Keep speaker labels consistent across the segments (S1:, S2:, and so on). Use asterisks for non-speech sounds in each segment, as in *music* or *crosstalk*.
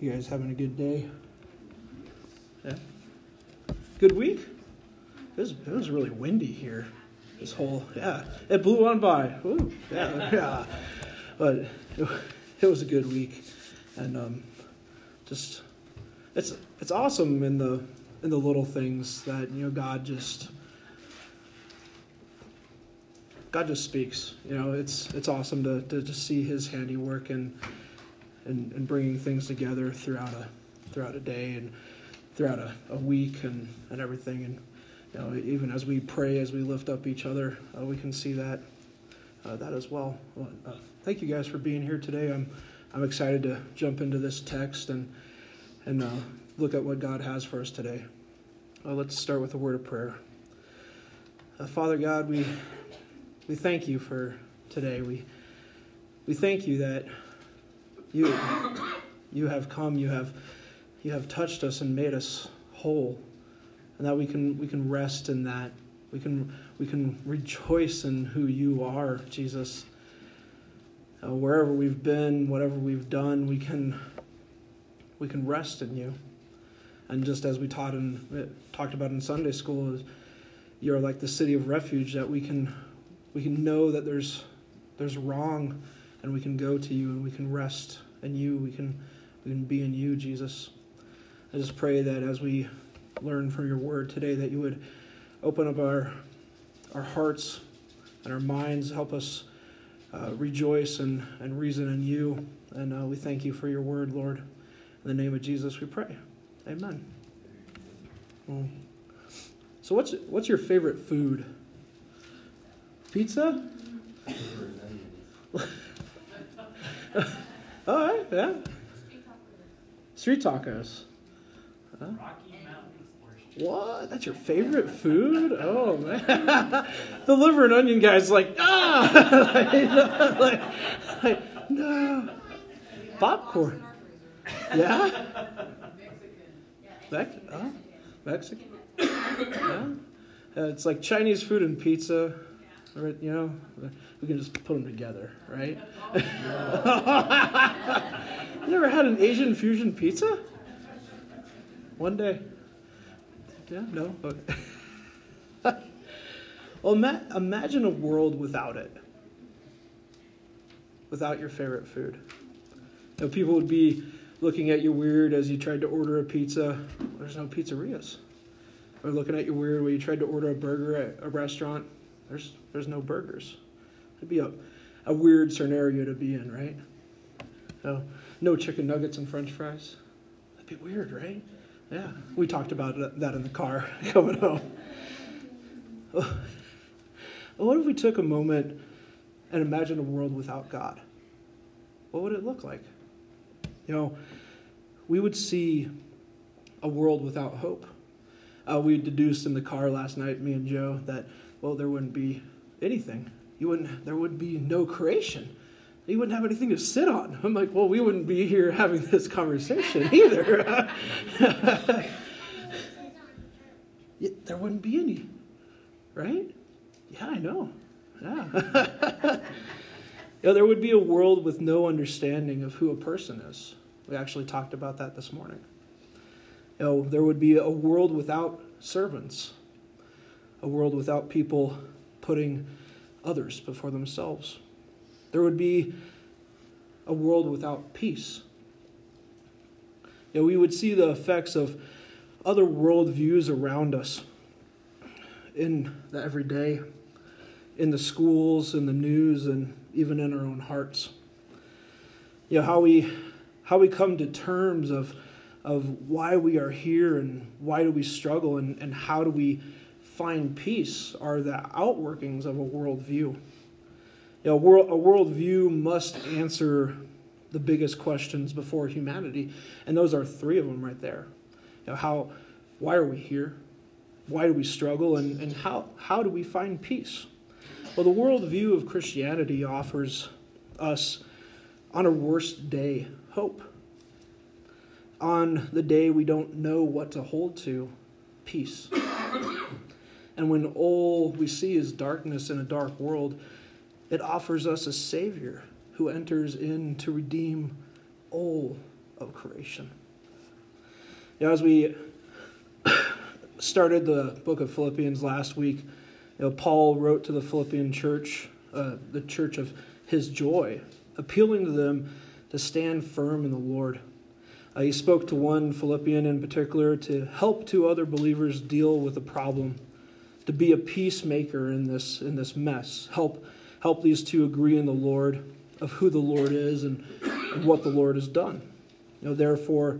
S1: You guys having a good day? Yeah. Good week? It was, it was really windy here. This whole, yeah. It blew on by. Ooh, yeah, *laughs* yeah. But it, it was a good week. And um, just, it's, it's awesome in the, in the little things that, you know, God just, God just speaks. You know, it's, it's awesome to, to just see his handiwork and, and, and bringing things together throughout a throughout a day and throughout a, a week and, and everything. And you know, even as we pray, as we lift up each other, uh, we can see that uh, that as well. well uh, thank you guys for being here today. I'm I'm excited to jump into this text and and uh, look at what God has for us today. Uh, let's start with a word of prayer. Uh, Father God, we we thank you for today. We we thank you that you, you have come, you have, you have touched us and made us whole, and that we can, we can rest in that. We can, we can rejoice in who you are, Jesus. Uh, wherever we've been, whatever we've done, we can, we can rest in you. And just as we taught and talked about in Sunday school, you're like the city of refuge that we can, we can know that there's, there's wrong and we can go to you and we can rest in you. We can, we can be in you, Jesus. I just pray that as we learn from your word today, that you would open up our, our hearts and our minds, help us uh, rejoice and, and reason in you. And uh, we thank you for your word, Lord. In the name of Jesus, we pray. Amen. So, what's, what's your favorite food? Pizza? *laughs* *laughs* All right, yeah. Street tacos. Huh? What? That's your favorite food? Oh man, *laughs* the liver and onion guy's like ah, *laughs* like, like, no, popcorn. Yeah. Mexican. Oh, Mexican. Yeah. Uh, it's like Chinese food and pizza. You know, we can just put them together, right? *laughs* you ever had an Asian fusion pizza? One day. Yeah, no? Okay. *laughs* well, ima- imagine a world without it. Without your favorite food. You know, people would be looking at you weird as you tried to order a pizza. There's no pizzerias. Or looking at you weird when you tried to order a burger at a restaurant. There's there's no burgers. It'd be a, a weird scenario to be in, right? No, no chicken nuggets and french fries. That'd be weird, right? Yeah, we talked about that in the car *laughs* coming home. What if we took a moment and imagined a world without God? What would it look like? You know, we would see a world without hope. Uh, we deduced in the car last night, me and Joe, that well, there wouldn't be anything. You wouldn't. There would be no creation. You wouldn't have anything to sit on. I'm like, well, we wouldn't be here having this conversation *laughs* either. *laughs* there wouldn't be any, right? Yeah, I know. Yeah. *laughs* you know, there would be a world with no understanding of who a person is. We actually talked about that this morning. You know, there would be a world without servants a world without people putting others before themselves. There would be a world without peace. Know, we would see the effects of other worldviews around us in the everyday, in the schools, in the news, and even in our own hearts. You know, how we how we come to terms of of why we are here and why do we struggle and, and how do we find peace are the outworkings of a worldview. You know, a, world, a worldview must answer the biggest questions before humanity, and those are three of them right there. You know, how, why are we here? Why do we struggle? And, and how, how do we find peace? Well, the worldview of Christianity offers us, on our worst day, hope. On the day we don't know what to hold to, peace. And when all we see is darkness in a dark world, it offers us a Savior who enters in to redeem all of creation. You know, as we *coughs* started the book of Philippians last week, you know, Paul wrote to the Philippian church, uh, the church of his joy, appealing to them to stand firm in the Lord. Uh, he spoke to one Philippian in particular to help two other believers deal with a problem, to be a peacemaker in this in this mess. Help help these two agree in the Lord of who the Lord is and, and what the Lord has done. You know, therefore,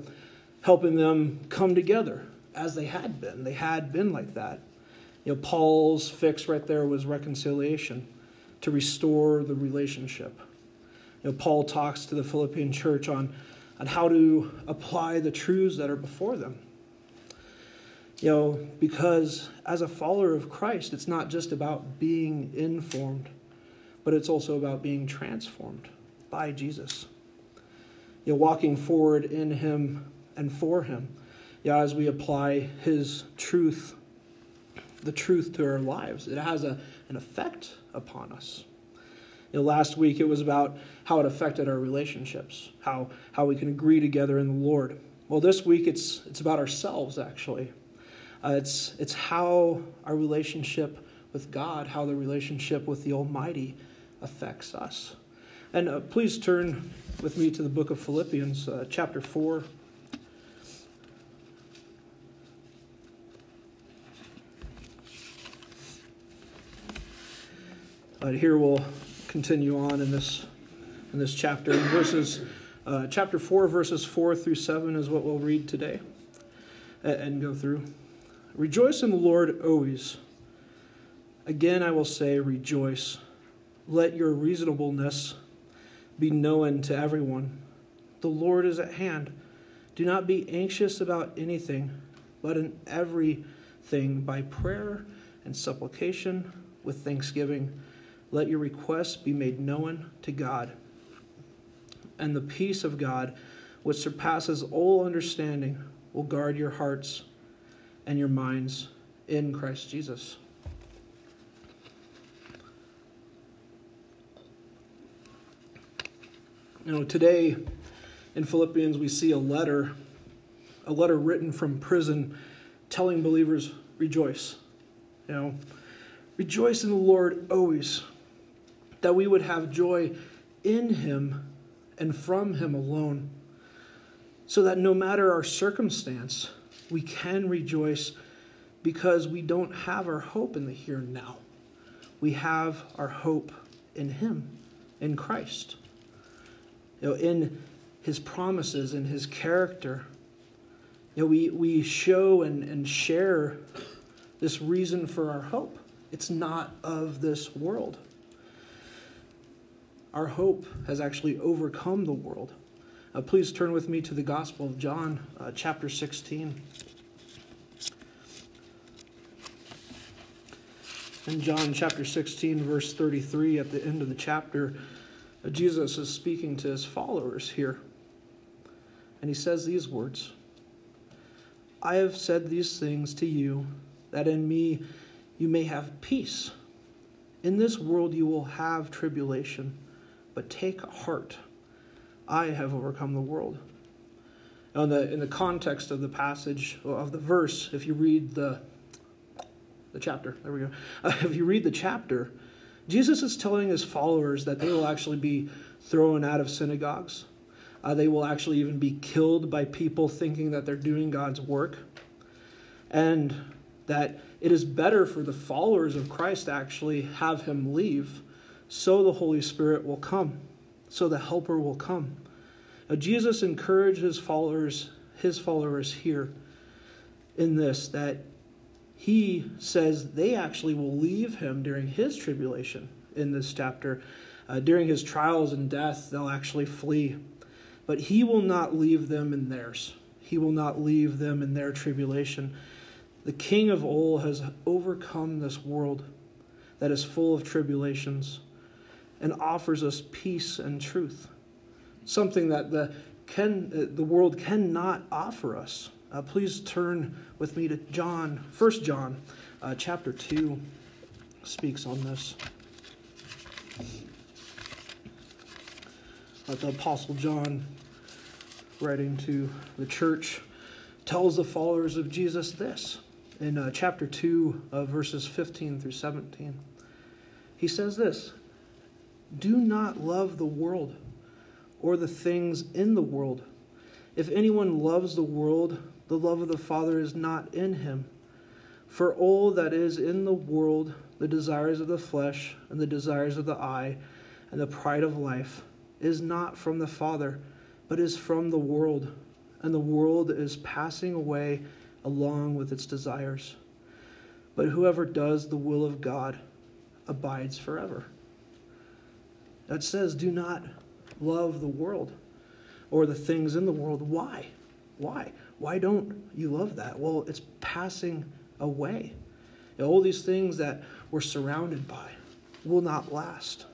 S1: helping them come together as they had been. They had been like that. You know, Paul's fix right there was reconciliation to restore the relationship. You know, Paul talks to the Philippian church on, on how to apply the truths that are before them. You know, because as a follower of Christ, it's not just about being informed, but it's also about being transformed by Jesus. You know, walking forward in Him and for Him. You as we apply His truth, the truth to our lives, it has a, an effect upon us. You know, last week it was about how it affected our relationships, how, how we can agree together in the Lord. Well, this week it's, it's about ourselves, actually. Uh, it's, it's how our relationship with God, how the relationship with the Almighty affects us. And uh, please turn with me to the book of Philippians, uh, chapter 4. Uh, here we'll continue on in this in this chapter. In verses uh, chapter four, verses four through seven is what we'll read today and, and go through. Rejoice in the Lord always. Again, I will say, rejoice. Let your reasonableness be known to everyone. The Lord is at hand. Do not be anxious about anything, but in everything by prayer and supplication with thanksgiving let your requests be made known to God. And the peace of God, which surpasses all understanding, will guard your hearts and your minds in Christ Jesus. You know, today in Philippians, we see a letter, a letter written from prison telling believers, rejoice. You know, rejoice in the Lord always that we would have joy in Him and from Him alone, so that no matter our circumstance, we can rejoice because we don't have our hope in the here and now. We have our hope in Him, in Christ, you know, in His promises, in His character. You know, we, we show and, and share this reason for our hope. It's not of this world our hope has actually overcome the world. Uh, please turn with me to the Gospel of John, uh, chapter 16. In John chapter 16, verse 33, at the end of the chapter, uh, Jesus is speaking to his followers here. And he says these words I have said these things to you, that in me you may have peace. In this world you will have tribulation but take heart. I have overcome the world. In the, in the context of the passage, of the verse, if you read the, the chapter, there we go. Uh, *laughs* if you read the chapter, Jesus is telling his followers that they will actually be thrown out of synagogues. Uh, they will actually even be killed by people thinking that they're doing God's work. And that it is better for the followers of Christ to actually have him leave so the Holy Spirit will come, so the Helper will come. Now, Jesus encouraged his followers, his followers here in this that he says they actually will leave him during his tribulation in this chapter. Uh, during his trials and death, they'll actually flee. But he will not leave them in theirs. He will not leave them in their tribulation. The King of all has overcome this world that is full of tribulations and offers us peace and truth, something that the, can, uh, the world cannot offer us. Uh, please turn with me to John, 1 John uh, chapter 2 speaks on this. Uh, the Apostle John writing to the church, tells the followers of Jesus this in uh, chapter 2, uh, verses 15 through 17. He says this Do not love the world or the things in the world. If anyone loves the world, the love of the Father is not in him. For all that is in the world, the desires of the flesh, and the desires of the eye, and the pride of life, is not from the Father, but is from the world. And the world is passing away along with its desires. But whoever does the will of God abides forever. That says, do not love the world or the things in the world. Why? Why? Why don't you love that? Well, it's passing away. all these things that we're surrounded by will not last.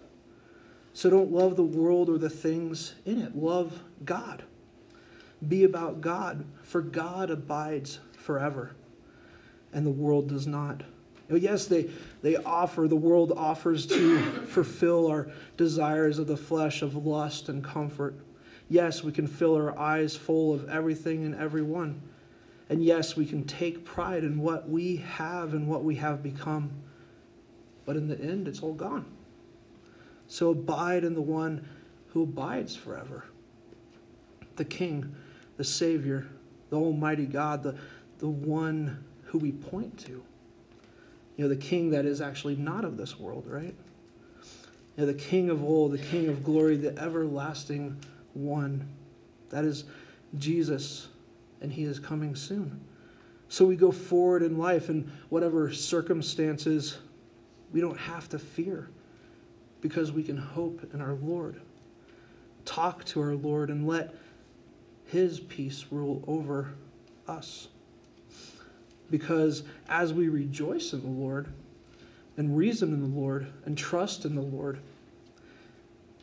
S1: So don't love the world or the things in it. Love God. Be about God, for God abides forever, and the world does not. Oh, yes, they, they offer, the world offers to *coughs* fulfill our desires of the flesh, of lust and comfort. Yes, we can fill our eyes full of everything and everyone. And yes, we can take pride in what we have and what we have become. But in the end, it's all gone. So abide in the one who abides forever the King, the Savior, the Almighty God, the, the one who we point to. You know, the King that is actually not of this world, right? You know, the King of old, the King of glory, the everlasting one. That is Jesus, and he is coming soon. So we go forward in life, and whatever circumstances, we don't have to fear because we can hope in our Lord. Talk to our Lord and let his peace rule over us. Because as we rejoice in the Lord and reason in the Lord and trust in the Lord,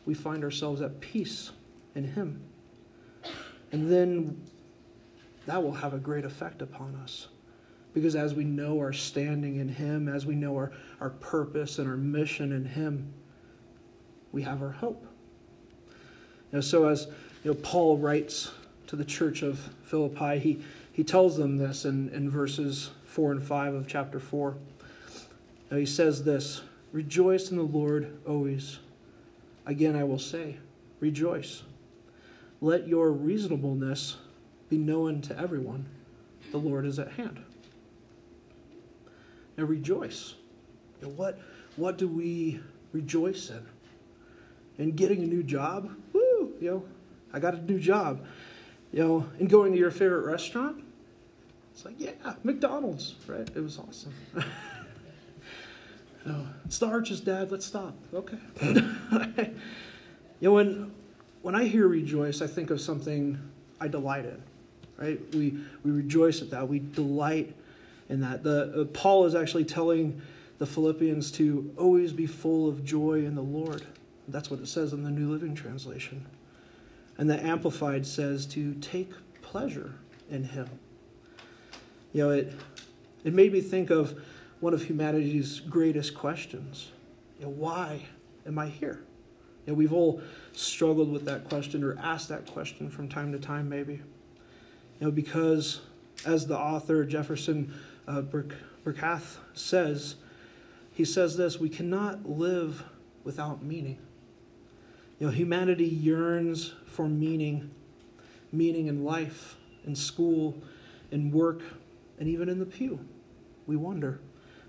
S1: we find ourselves at peace in Him. And then that will have a great effect upon us. Because as we know our standing in Him, as we know our, our purpose and our mission in Him, we have our hope. You know, so as you know, Paul writes to the church of Philippi, he, he tells them this in, in verses 4 and 5 of chapter 4. Now he says this Rejoice in the Lord always. Again, I will say, Rejoice. Let your reasonableness be known to everyone. The Lord is at hand. Now rejoice. What, what do we rejoice in? In getting a new job? Woo! You know, I got a new job you know, and going to your favorite restaurant. It's like, yeah, McDonald's, right? It was awesome. *laughs* you know, it's the Arches, Dad. Let's stop. Okay. *laughs* you know, when when I hear rejoice, I think of something I delight in. Right? We we rejoice at that. We delight in that. The uh, Paul is actually telling the Philippians to always be full of joy in the Lord. That's what it says in the New Living Translation. And the Amplified says to take pleasure in Him. You know, it, it made me think of one of humanity's greatest questions. You know, why am I here? You know, we've all struggled with that question or asked that question from time to time, maybe. You know, because as the author Jefferson uh, says, he says this we cannot live without meaning. You know, humanity yearns for meaning, meaning in life, in school, in work, and even in the pew. We wonder.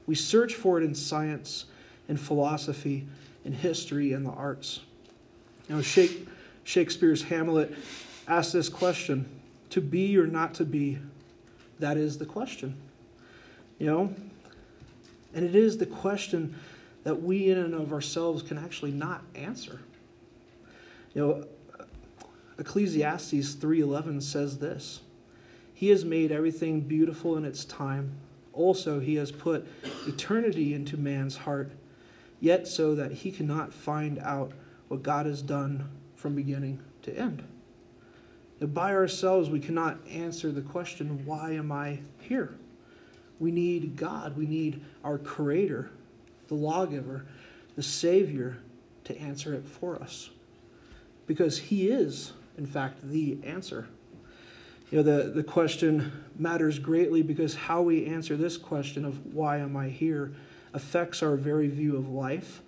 S1: We search for it in science, in philosophy, in history, and the arts. You know, Shakespeare's Hamlet asks this question to be or not to be, that is the question. You know? And it is the question that we in and of ourselves can actually not answer. You know, Ecclesiastes 3:11 says this. He has made everything beautiful in its time. Also, he has put eternity into man's heart, yet so that he cannot find out what God has done from beginning to end. Now, by ourselves, we cannot answer the question, Why am I here? We need God. We need our Creator, the lawgiver, the Savior, to answer it for us because He is, in fact, the answer You know, the, the question matters greatly because how we answer this question of why am I here affects our very view of life,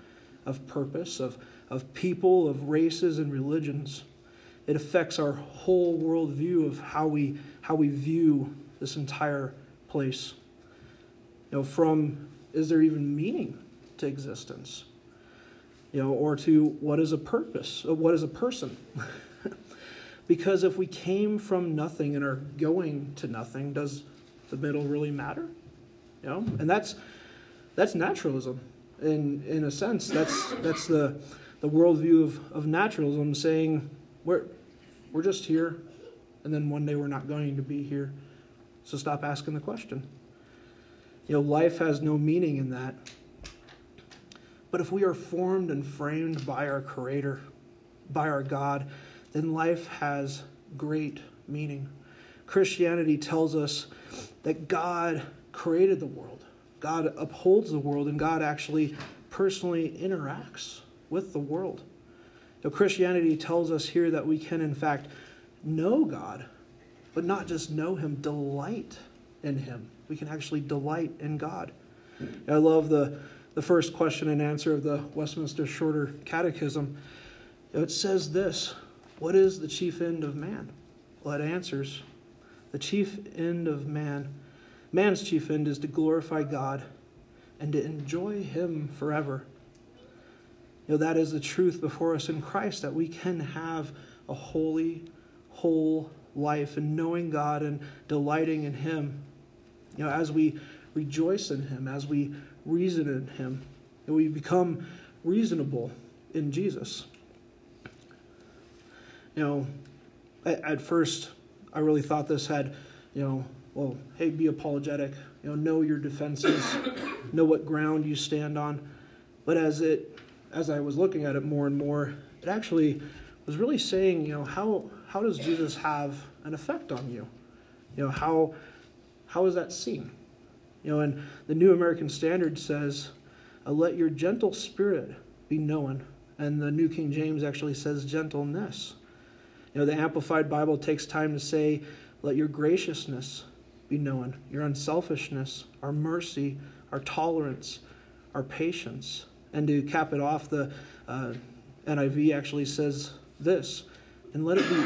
S1: of purpose, of, of people, of races and religions. It affects our whole worldview of how we, how we view this entire place. You know, from is there even meaning to existence? You know, or to what is a purpose? Uh, what is a person? *laughs* Because if we came from nothing and are going to nothing, does the middle really matter? You know, and that's that's naturalism. In in a sense, that's that's the the worldview of, of naturalism saying we're we're just here and then one day we're not going to be here. So stop asking the question. You know, life has no meaning in that. But if we are formed and framed by our Creator, by our God, then life has great meaning. Christianity tells us that God created the world, God upholds the world, and God actually personally interacts with the world. Now, Christianity tells us here that we can, in fact, know God, but not just know Him, delight in Him. We can actually delight in God. I love the, the first question and answer of the Westminster Shorter Catechism. It says this what is the chief end of man? Well, it answers the chief end of man, man's chief end is to glorify God and to enjoy Him forever. You know, that is the truth before us in Christ that we can have a holy, whole life and knowing God and delighting in Him. You know, as we rejoice in Him, as we reason in Him, and we become reasonable in Jesus you know, at, at first I really thought this had, you know, well, hey, be apologetic, you know, know your defenses, *coughs* know what ground you stand on. But as it, as I was looking at it more and more, it actually was really saying, you know, how how does Jesus have an effect on you? You know, how how is that seen? You know, and the New American Standard says, uh, "Let your gentle spirit be known," and the New King James actually says gentleness. You know, the Amplified Bible takes time to say, let your graciousness be known, your unselfishness, our mercy, our tolerance, our patience. And to cap it off, the uh, NIV actually says this, and let it be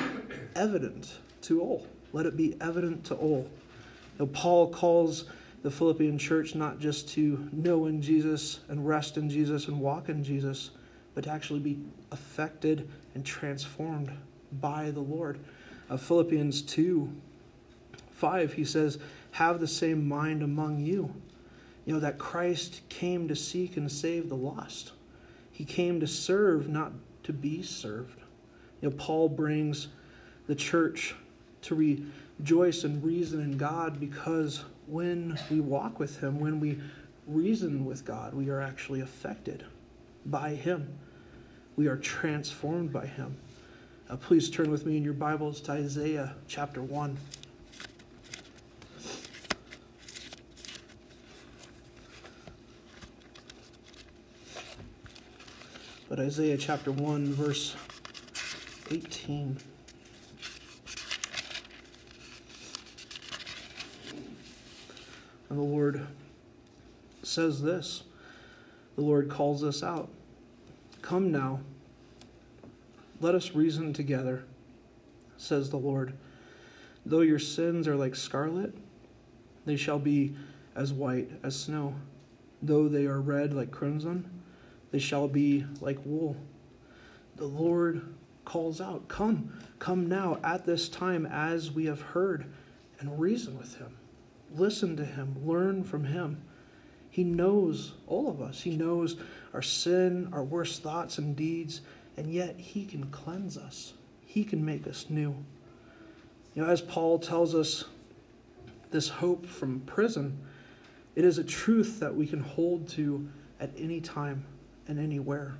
S1: evident to all. Let it be evident to all. You know, Paul calls the Philippian church not just to know in Jesus and rest in Jesus and walk in Jesus, but to actually be affected and transformed by the Lord. Uh, Philippians 2 5, he says, Have the same mind among you. You know, that Christ came to seek and save the lost. He came to serve, not to be served. You know, Paul brings the church to rejoice and reason in God because when we walk with Him, when we reason with God, we are actually affected by Him. We are transformed by Him. Uh, please turn with me in your Bibles to Isaiah chapter 1. But Isaiah chapter 1, verse 18. And the Lord says this the Lord calls us out Come now let us reason together, says the Lord. Though your sins are like scarlet, they shall be as white as snow. Though they are red like crimson, they shall be like wool. The Lord calls out, Come, come now at this time as we have heard, and reason with him. Listen to him, learn from him. He knows all of us. He knows our sin, our worst thoughts and deeds and yet He can cleanse us, He can make us new. You know, as Paul tells us this hope from prison, it is a truth that we can hold to at any time and anywhere.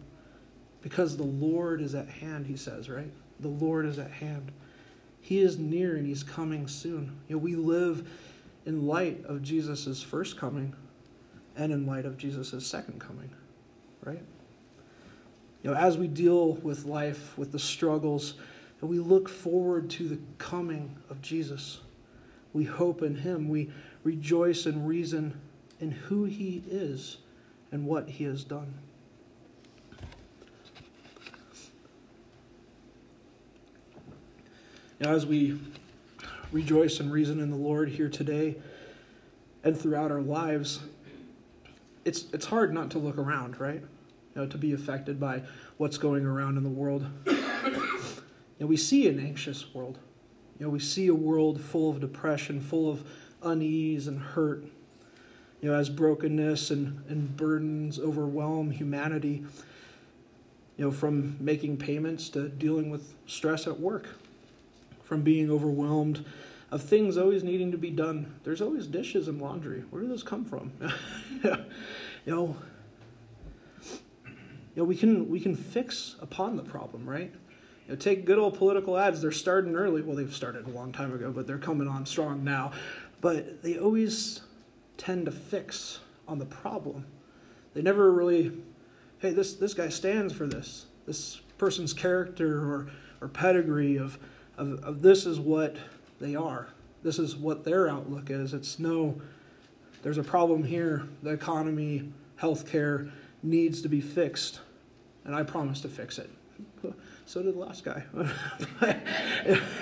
S1: Because the Lord is at hand, he says, right? The Lord is at hand. He is near and he's coming soon. You know, we live in light of Jesus' first coming and in light of Jesus' second coming, right? You know, as we deal with life, with the struggles, And we look forward to the coming of Jesus. We hope in him. We rejoice and reason in who he is and what he has done. Now, as we rejoice and reason in the Lord here today and throughout our lives, it's, it's hard not to look around, right? You know, to be affected by what's going around in the world. you know, we see an anxious world. You know, we see a world full of depression, full of unease and hurt. You know, as brokenness and, and burdens overwhelm humanity, you know, from making payments to dealing with stress at work, from being overwhelmed of things always needing to be done. There's always dishes and laundry. Where do those come from? *laughs* you know, you know, we can we can fix upon the problem, right? You know, take good old political ads. They're starting early. Well, they've started a long time ago, but they're coming on strong now. But they always tend to fix on the problem. They never really, hey, this this guy stands for this. This person's character or or pedigree of of, of this is what they are. This is what their outlook is. It's no, there's a problem here. The economy, healthcare needs to be fixed, and I promise to fix it. *laughs* So did the last guy. *laughs*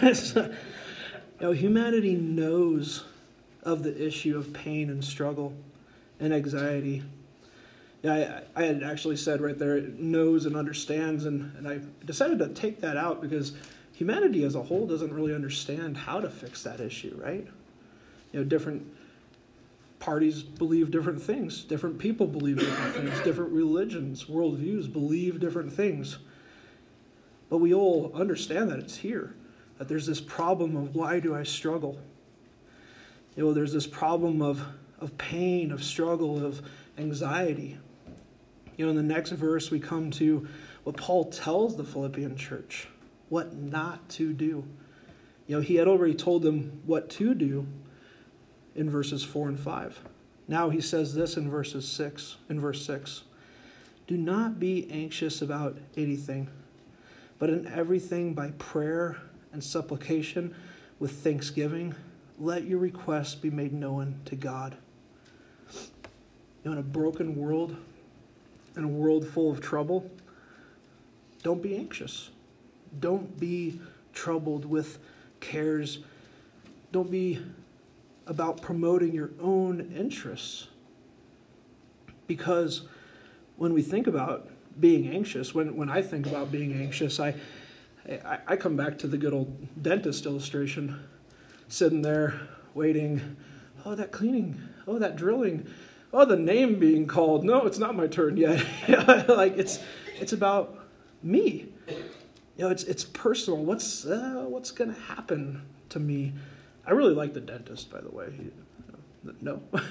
S1: you know, humanity knows of the issue of pain and struggle and anxiety. Yeah, I, I had actually said right there, knows and understands, and, and I decided to take that out because humanity as a whole doesn't really understand how to fix that issue, right? You know, different parties believe different things, different people believe different things, different religions, worldviews believe different things. But we all understand that it's here, that there's this problem of why do I struggle? You know, there's this problem of, of pain, of struggle, of anxiety. You know, in the next verse, we come to what Paul tells the Philippian church what not to do. You know, he had already told them what to do in verses 4 and 5. Now he says this in verses 6, in verse 6. Do not be anxious about anything, but in everything by prayer and supplication with thanksgiving, let your requests be made known to God. You know, in a broken world, in a world full of trouble, don't be anxious. Don't be troubled with cares. Don't be about promoting your own interests. Because when we think about being anxious, when, when I think about being anxious, I, I, I come back to the good old dentist illustration, sitting there waiting. Oh, that cleaning. Oh, that drilling. Oh, the name being called. No, it's not my turn yet. *laughs* like it's it's about me you know, it's it's personal. What's uh, what's to happen to me? I really like the dentist, by the way. No. *laughs*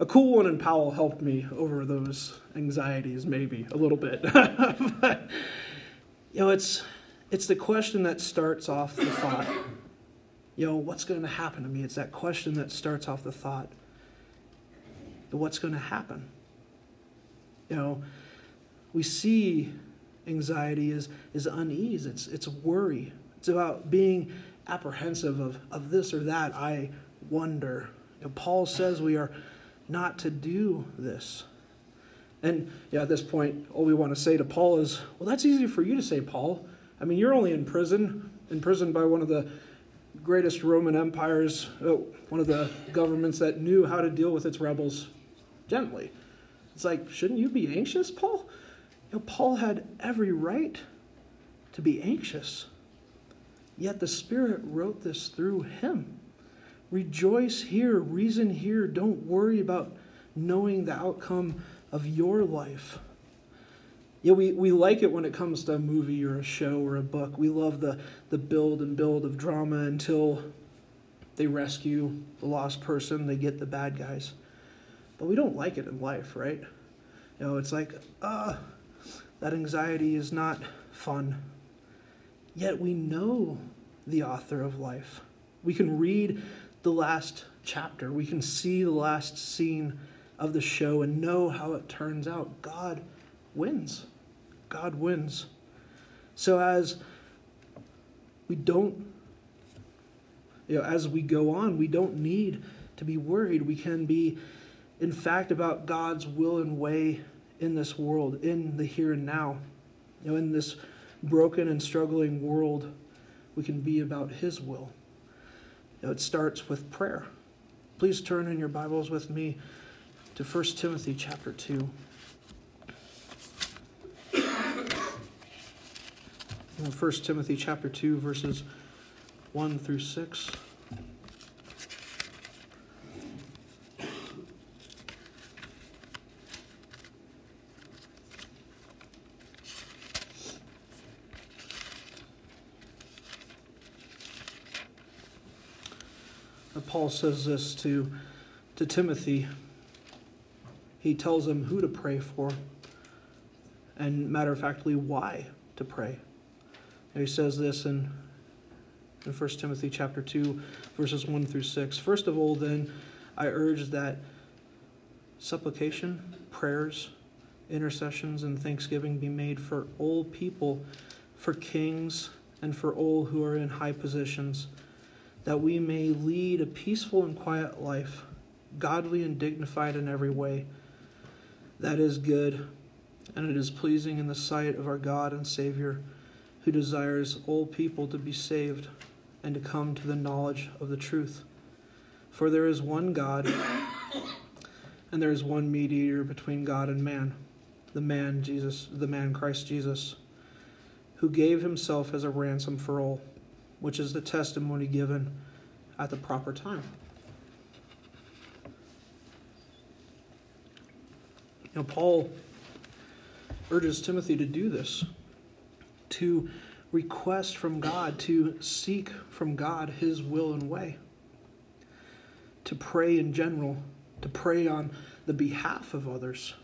S1: a cool one in Powell helped me over those anxieties, maybe a little bit. *laughs* but you know, it's it's the question that starts off the thought. You know, what's going to happen to me? It's that question that starts off the thought. What's going to happen? You know, we see anxiety is, is unease, it's, it's worry. It's about being apprehensive of, of this or that. I wonder. Know, Paul says we are not to do this. And yeah, at this point, all we want to say to Paul is, well, that's easy for you to say, Paul. I mean, you're only in prison, imprisoned by one of the greatest Roman empires, oh, one of the governments that knew how to deal with its rebels gently. It's like, shouldn't you be anxious, Paul? Know, Paul had every right to be anxious. Yet the Spirit wrote this through him. Rejoice here, reason here. Don't worry about knowing the outcome of your life. Yeah, we, we like it when it comes to a movie or a show or a book. We love the, the build and build of drama until they rescue the lost person, they get the bad guys. But we don't like it in life, right? You know, it's like, uh, that anxiety is not fun. Yet we know the author of life. We can read the last chapter, we can see the last scene of the show and know how it turns out. God wins. God wins. So as we don't, you know, as we go on, we don't need to be worried. We can be, in fact, about God's will and way in this world, in the here and now. You know, in this broken and struggling world, we can be about His will. You know, it starts with prayer. Please turn in your Bibles with me to 1 Timothy chapter 2. *coughs* 1 Timothy chapter 2 verses 1 through 6. Paul says this to, to Timothy. He tells him who to pray for, and matter of factly, why to pray. He says this in, in 1 Timothy chapter 2, verses 1 through 6. First of all, then, I urge that supplication, prayers, intercessions, and thanksgiving be made for all people, for kings, and for all who are in high positions, that we may lead a peaceful and quiet life, godly and dignified in every way. That is good, and it is pleasing in the sight of our God and Savior who desires all people to be saved and to come to the knowledge of the truth. For there is one God, and there is one mediator between God and man, the man Jesus, the man Christ Jesus, who gave himself as a ransom for all, which is the testimony given at the proper time. Know, Paul urges Timothy to do this to request from God, to seek from God His will and way, to pray in general, to pray on the behalf of others,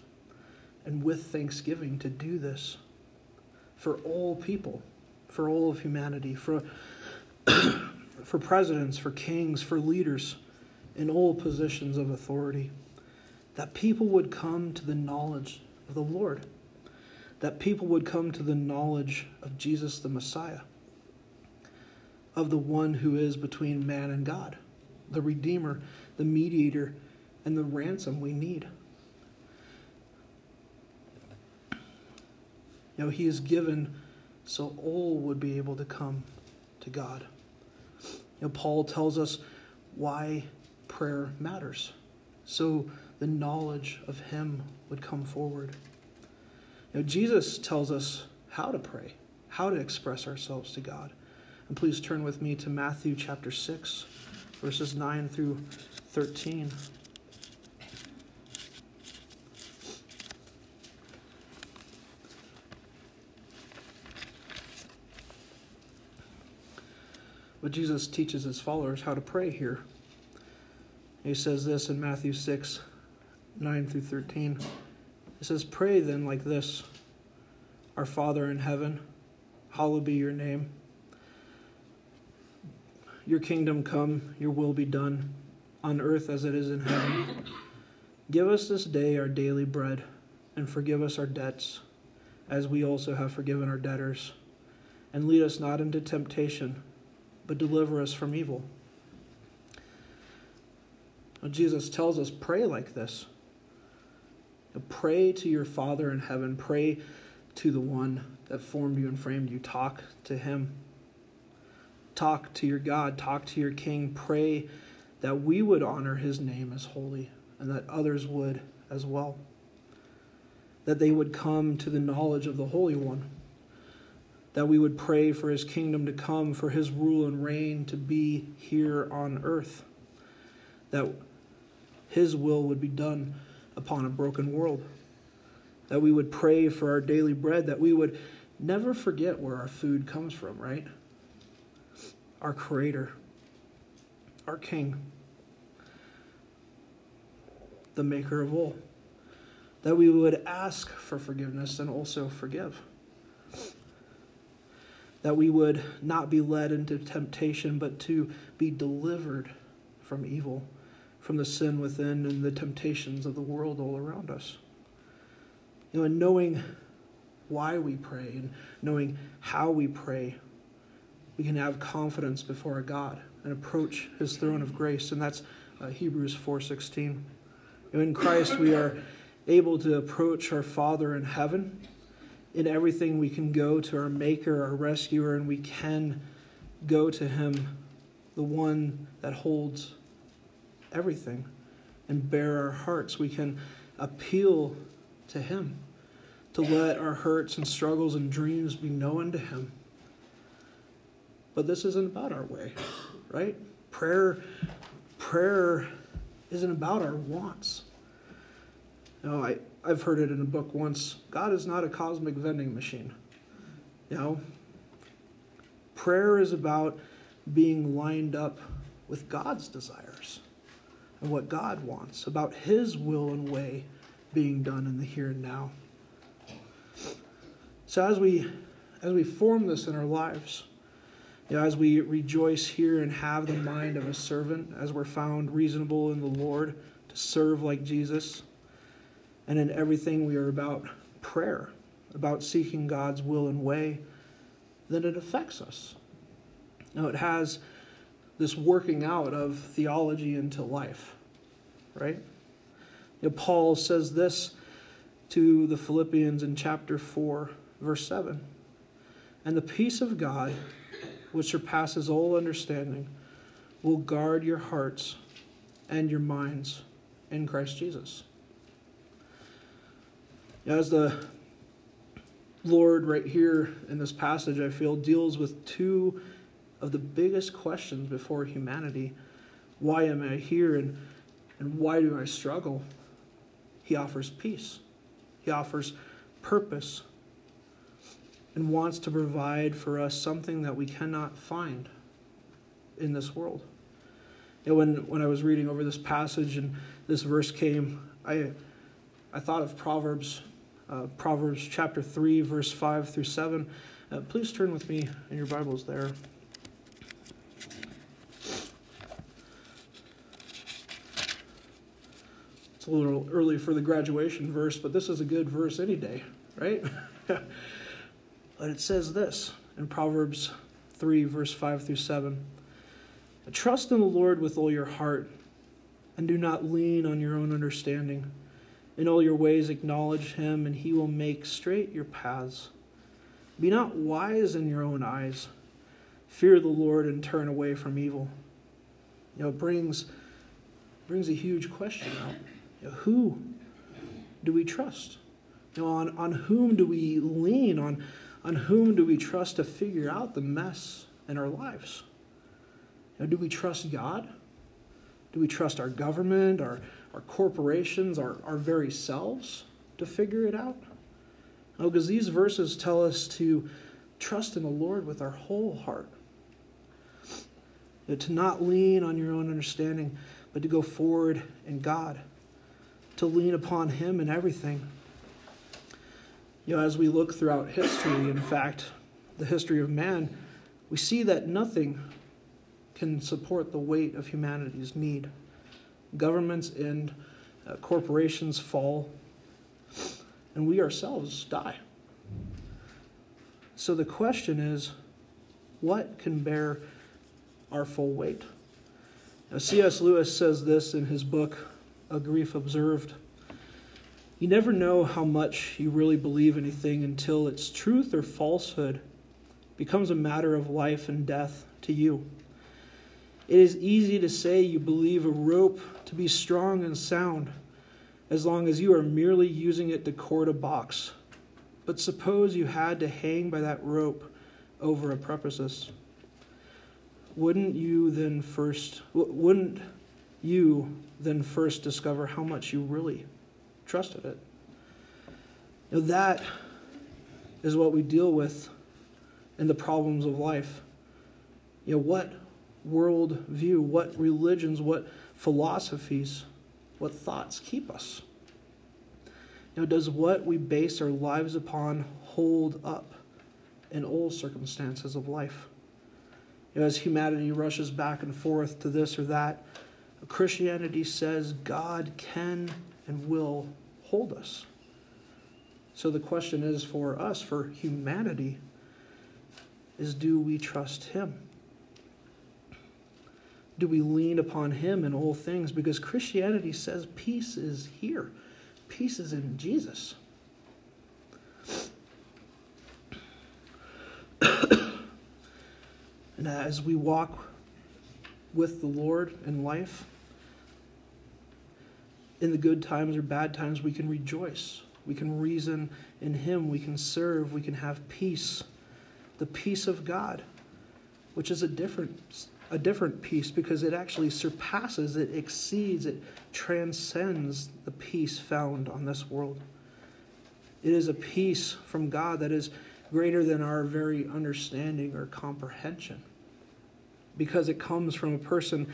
S1: and with thanksgiving to do this for all people, for all of humanity, for, *clears throat* for presidents, for kings, for leaders in all positions of authority, that people would come to the knowledge of the Lord that people would come to the knowledge of Jesus the Messiah, of the one who is between man and God, the Redeemer, the mediator, and the ransom we need. You know, He is given so all would be able to come to God. You know, Paul tells us why prayer matters, so the knowledge of Him would come forward. You know, Jesus tells us how to pray, how to express ourselves to God. And please turn with me to Matthew chapter 6, verses 9 through 13. But Jesus teaches his followers how to pray here. He says this in Matthew 6, 9 through 13. It says, Pray then like this Our Father in heaven, hallowed be your name. Your kingdom come, your will be done, on earth as it is in heaven. Give us this day our daily bread, and forgive us our debts, as we also have forgiven our debtors. And lead us not into temptation, but deliver us from evil. Jesus tells us, pray like this. Pray to your Father in heaven. Pray to the one that formed you and framed you. Talk to him. Talk to your God. Talk to your King. Pray that we would honor his name as holy and that others would as well. That they would come to the knowledge of the Holy One. That we would pray for his kingdom to come, for his rule and reign to be here on earth. That his will would be done upon a broken world. That we would pray for our daily bread, that we would never forget where our food comes from, right? Our Creator, our King, the Maker of all. That we would ask for forgiveness and also forgive. That we would not be led into temptation, but to be delivered from evil from the sin within and the temptations of the world all around us. You know, and knowing why we pray and knowing how we pray, we can have confidence before God and approach His throne of grace, and that's uh, Hebrews four sixteen. In Christ, we are able to approach our Father in heaven. In everything, we can go to our Maker, our Rescuer, and we can go to Him, the one that holds everything, and bare our hearts. We can appeal to Him to let our hurts and struggles and dreams be known to Him. But this isn't about our way, right? Prayer, prayer isn't about our wants. Know, I, I've heard it in a book once God is not a cosmic vending machine. You know, prayer is about being lined up with God's desires and what God wants, about His will and way being done in the here and now. So as we as we form this in our lives, you know, as we rejoice here and have the mind of a servant, as we're found reasonable in the Lord to serve like Jesus, and in everything we are about prayer, about seeking God's will and way, then it affects us. Now, it has this working out of theology into life, right? You know, Paul says this to the Philippians in chapter 4, verse 7. And the peace of God, which surpasses all understanding, will guard your hearts and your minds in Christ Jesus. As the Lord, right here in this passage, I feel, deals with two of the biggest questions before humanity why am I here and, and why do I struggle? He offers peace, He offers purpose, and wants to provide for us something that we cannot find in this world. And when, when I was reading over this passage and this verse came, I, I thought of Proverbs uh, Proverbs chapter 3, verse 5 through 7. Uh, please turn with me in your Bibles there. It's a little early for the graduation verse, but this is a good verse any day, right? *laughs* but it says this in Proverbs 3, verse 5 through 7 Trust in the Lord with all your heart, and do not lean on your own understanding. In all your ways acknowledge him, and he will make straight your paths. Be not wise in your own eyes. Fear the Lord and turn away from evil. You know, it brings, brings a huge question out. You know, who do we trust? You know, on, on whom do we lean? On, on whom do we trust to figure out the mess in our lives? You know, do we trust God? Do we trust our government, our our corporations, our, our very selves to figure it out? No, because these verses tell us to trust in the Lord with our whole heart. To not lean on your own understanding, but to go forward in God, to lean upon Him in everything. You know, as we look throughout history, in fact, the history of man, we see that nothing can support the weight of humanity's need governments end, uh, corporations fall, and we ourselves die. So the question is what can bear our full weight? Now, C.S. Lewis says this in his book, A Grief Observed. You never know how much you really believe anything until its truth or falsehood becomes a matter of life and death to you. It is easy to say you believe a rope to be strong and sound as long as you are merely using it to cord a box. But suppose you had to hang by that rope over a precipice. Wouldn't you then first wouldn't you then first discover how much you really trusted it? Know, that is what we deal with in the problems of life. You know, what world view, what religions, what philosophies, what thoughts keep us? Know, does what we base our lives upon hold up in all circumstances of life? You know, as humanity rushes back and forth to this or that, Christianity says God can and will hold us. So the question is for us, for humanity, is do we trust Him? Do we lean upon Him in all things? Because Christianity says peace is here, peace is in Jesus. *coughs* and as we walk with the Lord in life, in the good times or bad times, we can rejoice. We can reason in Him. We can serve. We can have peace. The peace of God, which is a different, a different peace because it actually surpasses, it exceeds, it transcends the peace found on this world. It is a peace from God that is greater than our very understanding or comprehension because it comes from a person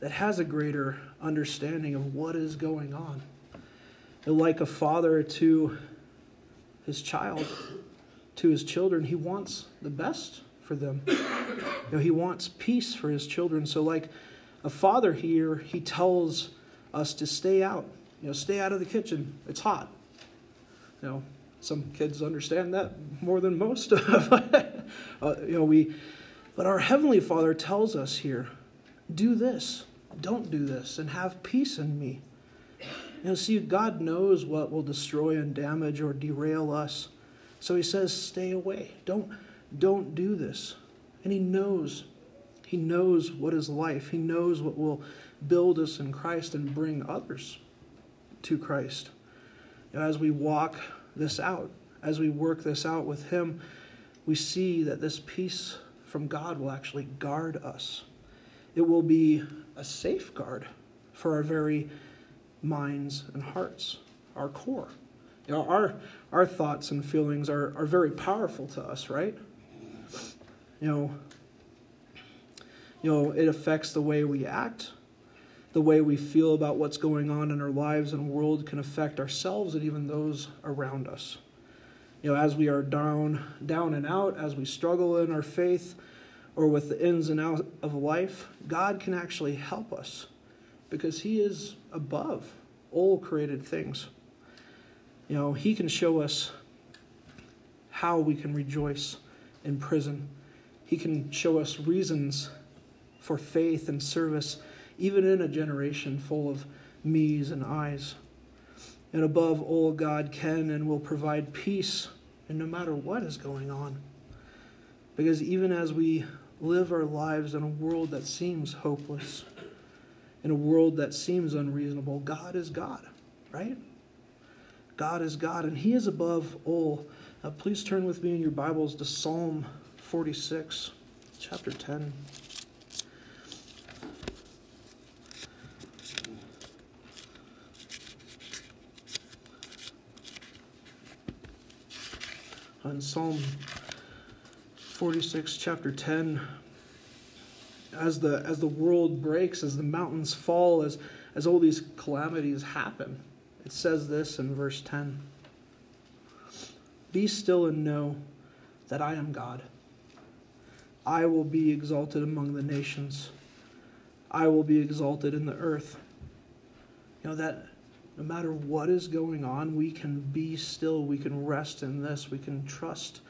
S1: that has a greater understanding of what is going on. Like a father to his child, to his children, he wants the best for them. *coughs* You know, he wants peace for his children. So, like a father here, he tells us to stay out. You know, stay out of the kitchen. It's hot. You know, some kids understand that more than most. *laughs* uh, you know, we, but our heavenly Father tells us here, do this don't do this and have peace in me. You know, see, God knows what will destroy and damage or derail us. So he says, stay away. Don't, don't do this. And he knows. He knows what is life. He knows what will build us in Christ and bring others to Christ. As we walk this out, as we work this out with him, we see that this peace from God will actually guard us. It will be a safeguard for our very minds and hearts, our core. You know, our, our thoughts and feelings are, are very powerful to us, right? You know, you know, it affects the way we act, the way we feel about what's going on in our lives and world can affect ourselves and even those around us. You know, as we are down, down and out, as we struggle in our faith, or with the ins and outs of life, God can actually help us because He is above all created things. You know, He can show us how we can rejoice in prison. He can show us reasons for faith and service, even in a generation full of me's and I's. And above all, God can and will provide peace, and no matter what is going on. Because even as we live our lives in a world that seems hopeless, in a world that seems unreasonable, God is God, right? God is God, and He is above all. Uh, please turn with me in your Bibles to Psalm 46, chapter 10. On Psalm 46 chapter 10 as the as the world breaks as the mountains fall as as all these calamities happen it says this in verse 10 be still and know that I am God I will be exalted among the nations. I will be exalted in the earth. You know that no matter what is going on we can be still. We can rest in this. We can trust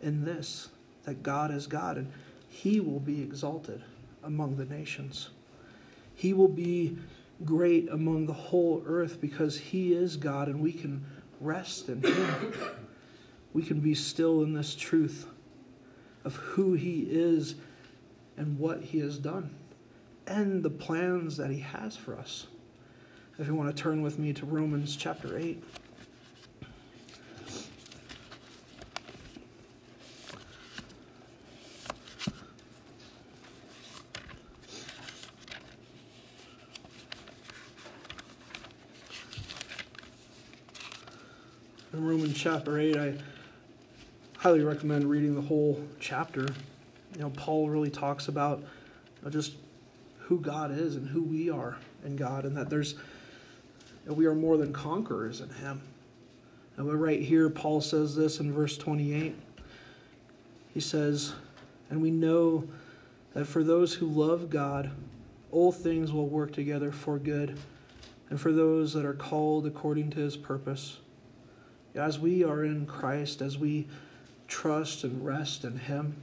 S1: in this that God is God and he will be exalted among the nations. He will be great among the whole earth because he is God and we can rest in him. We can be still in this truth of who he is and what he has done and the plans that he has for us. If you want to turn with me to Romans chapter 8. in Romans chapter 8, I highly recommend reading the whole chapter. You know, Paul really talks about just who God is and who we are in God, and that there's we are more than conquerors in Him. And right here, Paul says this in verse 28. He says, And we know that for those who love God, all things will work together for good, and for those that are called according to His purpose. As we are in Christ, as we trust and rest in Him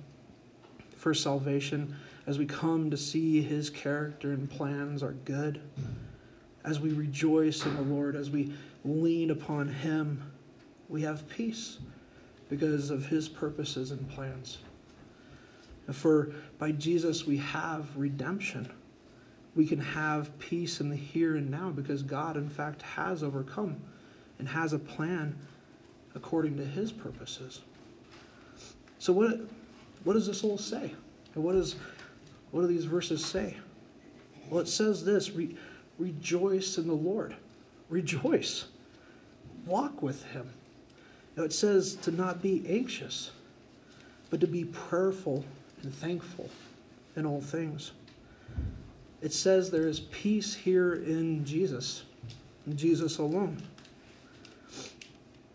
S1: for salvation, as we come to see His character and plans are good, as we rejoice in the Lord, as we lean upon Him, we have peace because of His purposes and plans. For by Jesus we have redemption. We can have peace in the here and now because God, in fact, has overcome and has a plan according to his purposes. So what what does this all say? And what is what do these verses say? Well, it says this, Re, rejoice in the Lord. Rejoice. Walk with him. Now it says to not be anxious, but to be prayerful and thankful in all things. It says there is peace here in Jesus, in Jesus alone.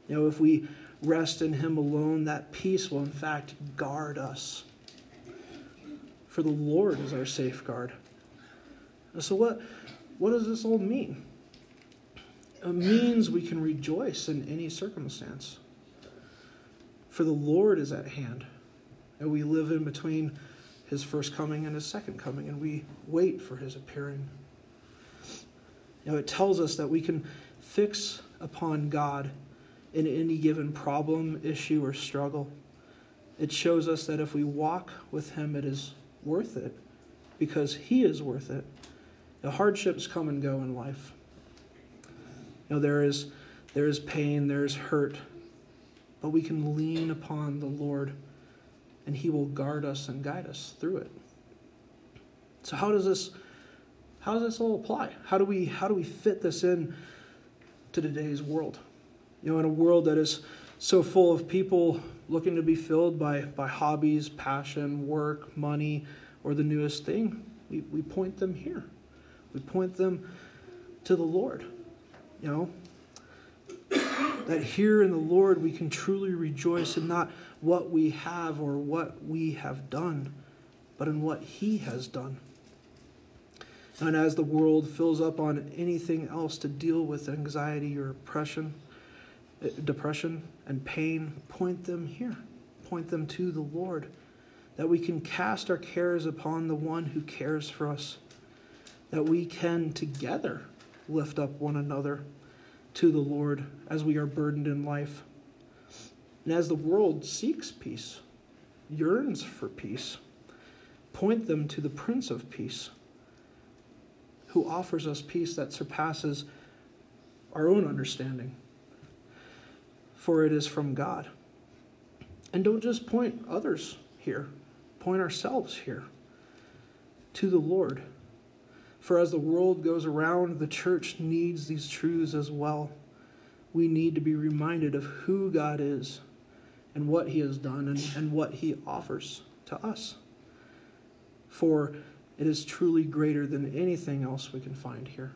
S1: You know, if we rest in Him alone, that peace will in fact guard us. For the Lord is our safeguard. So, what, what does this all mean? It means we can rejoice in any circumstance. For the Lord is at hand, and we live in between His first coming and His second coming, and we wait for His appearing. You know, it tells us that we can fix upon God in any given problem, issue, or struggle. It shows us that if we walk with Him, it is worth it because He is worth it. The hardships come and go in life. You know, there is, there is pain, there is hurt, but we can lean upon the Lord and He will guard us and guide us through it. So how does this how does this all apply? How do we how do we fit this in to today's world? You know, in a world that is so full of people looking to be filled by, by hobbies, passion, work, money, or the newest thing, we, we point them here. We point them to the Lord. You know, *coughs* that here in the Lord we can truly rejoice in not what we have or what we have done, but in what He has done. And as the world fills up on anything else to deal with anxiety or oppression, depression and pain, point them here. Point them to the Lord. That we can cast our cares upon the one who cares for us. That we can together lift up one another to the Lord as we are burdened in life. And as the world seeks peace, yearns for peace, point them to the Prince of Peace, who offers us peace that surpasses our own understanding for it is from God. And don't just point others here, point ourselves here to the Lord. For as the world goes around, the church needs these truths as well. We need to be reminded of who God is and what He has done and, and what He offers to us. For it is truly greater than anything else we can find here.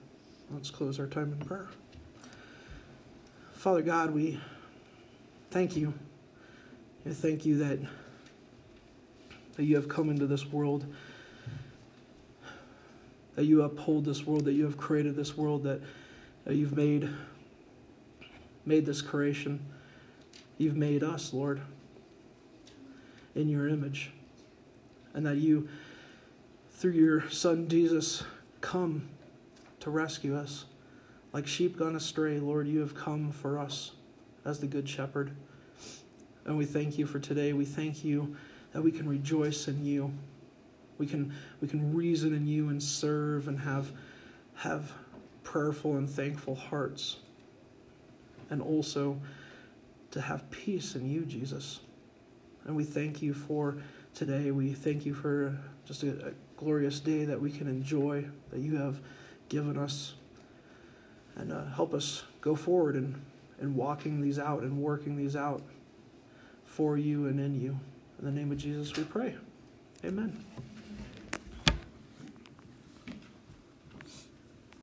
S1: Let's close our time in prayer. Father God, we thank you. And thank you that, that you have come into this world, that you uphold this world, that you have created this world, that, that you've made, made this creation. You've made us, Lord, in your image. And that you, through your Son Jesus, come to rescue us. Like sheep gone astray, Lord, you have come for us as the Good Shepherd. And we thank you for today. We thank you that we can rejoice in you. We can, we can reason in you and serve and have, have prayerful and thankful hearts. And also to have peace in you, Jesus. And we thank you for today. We thank you for just a, a glorious day that we can enjoy, that you have given us. And uh, help us go forward and and walking these out and working these out for you and in you. In the name of Jesus, we pray. Amen.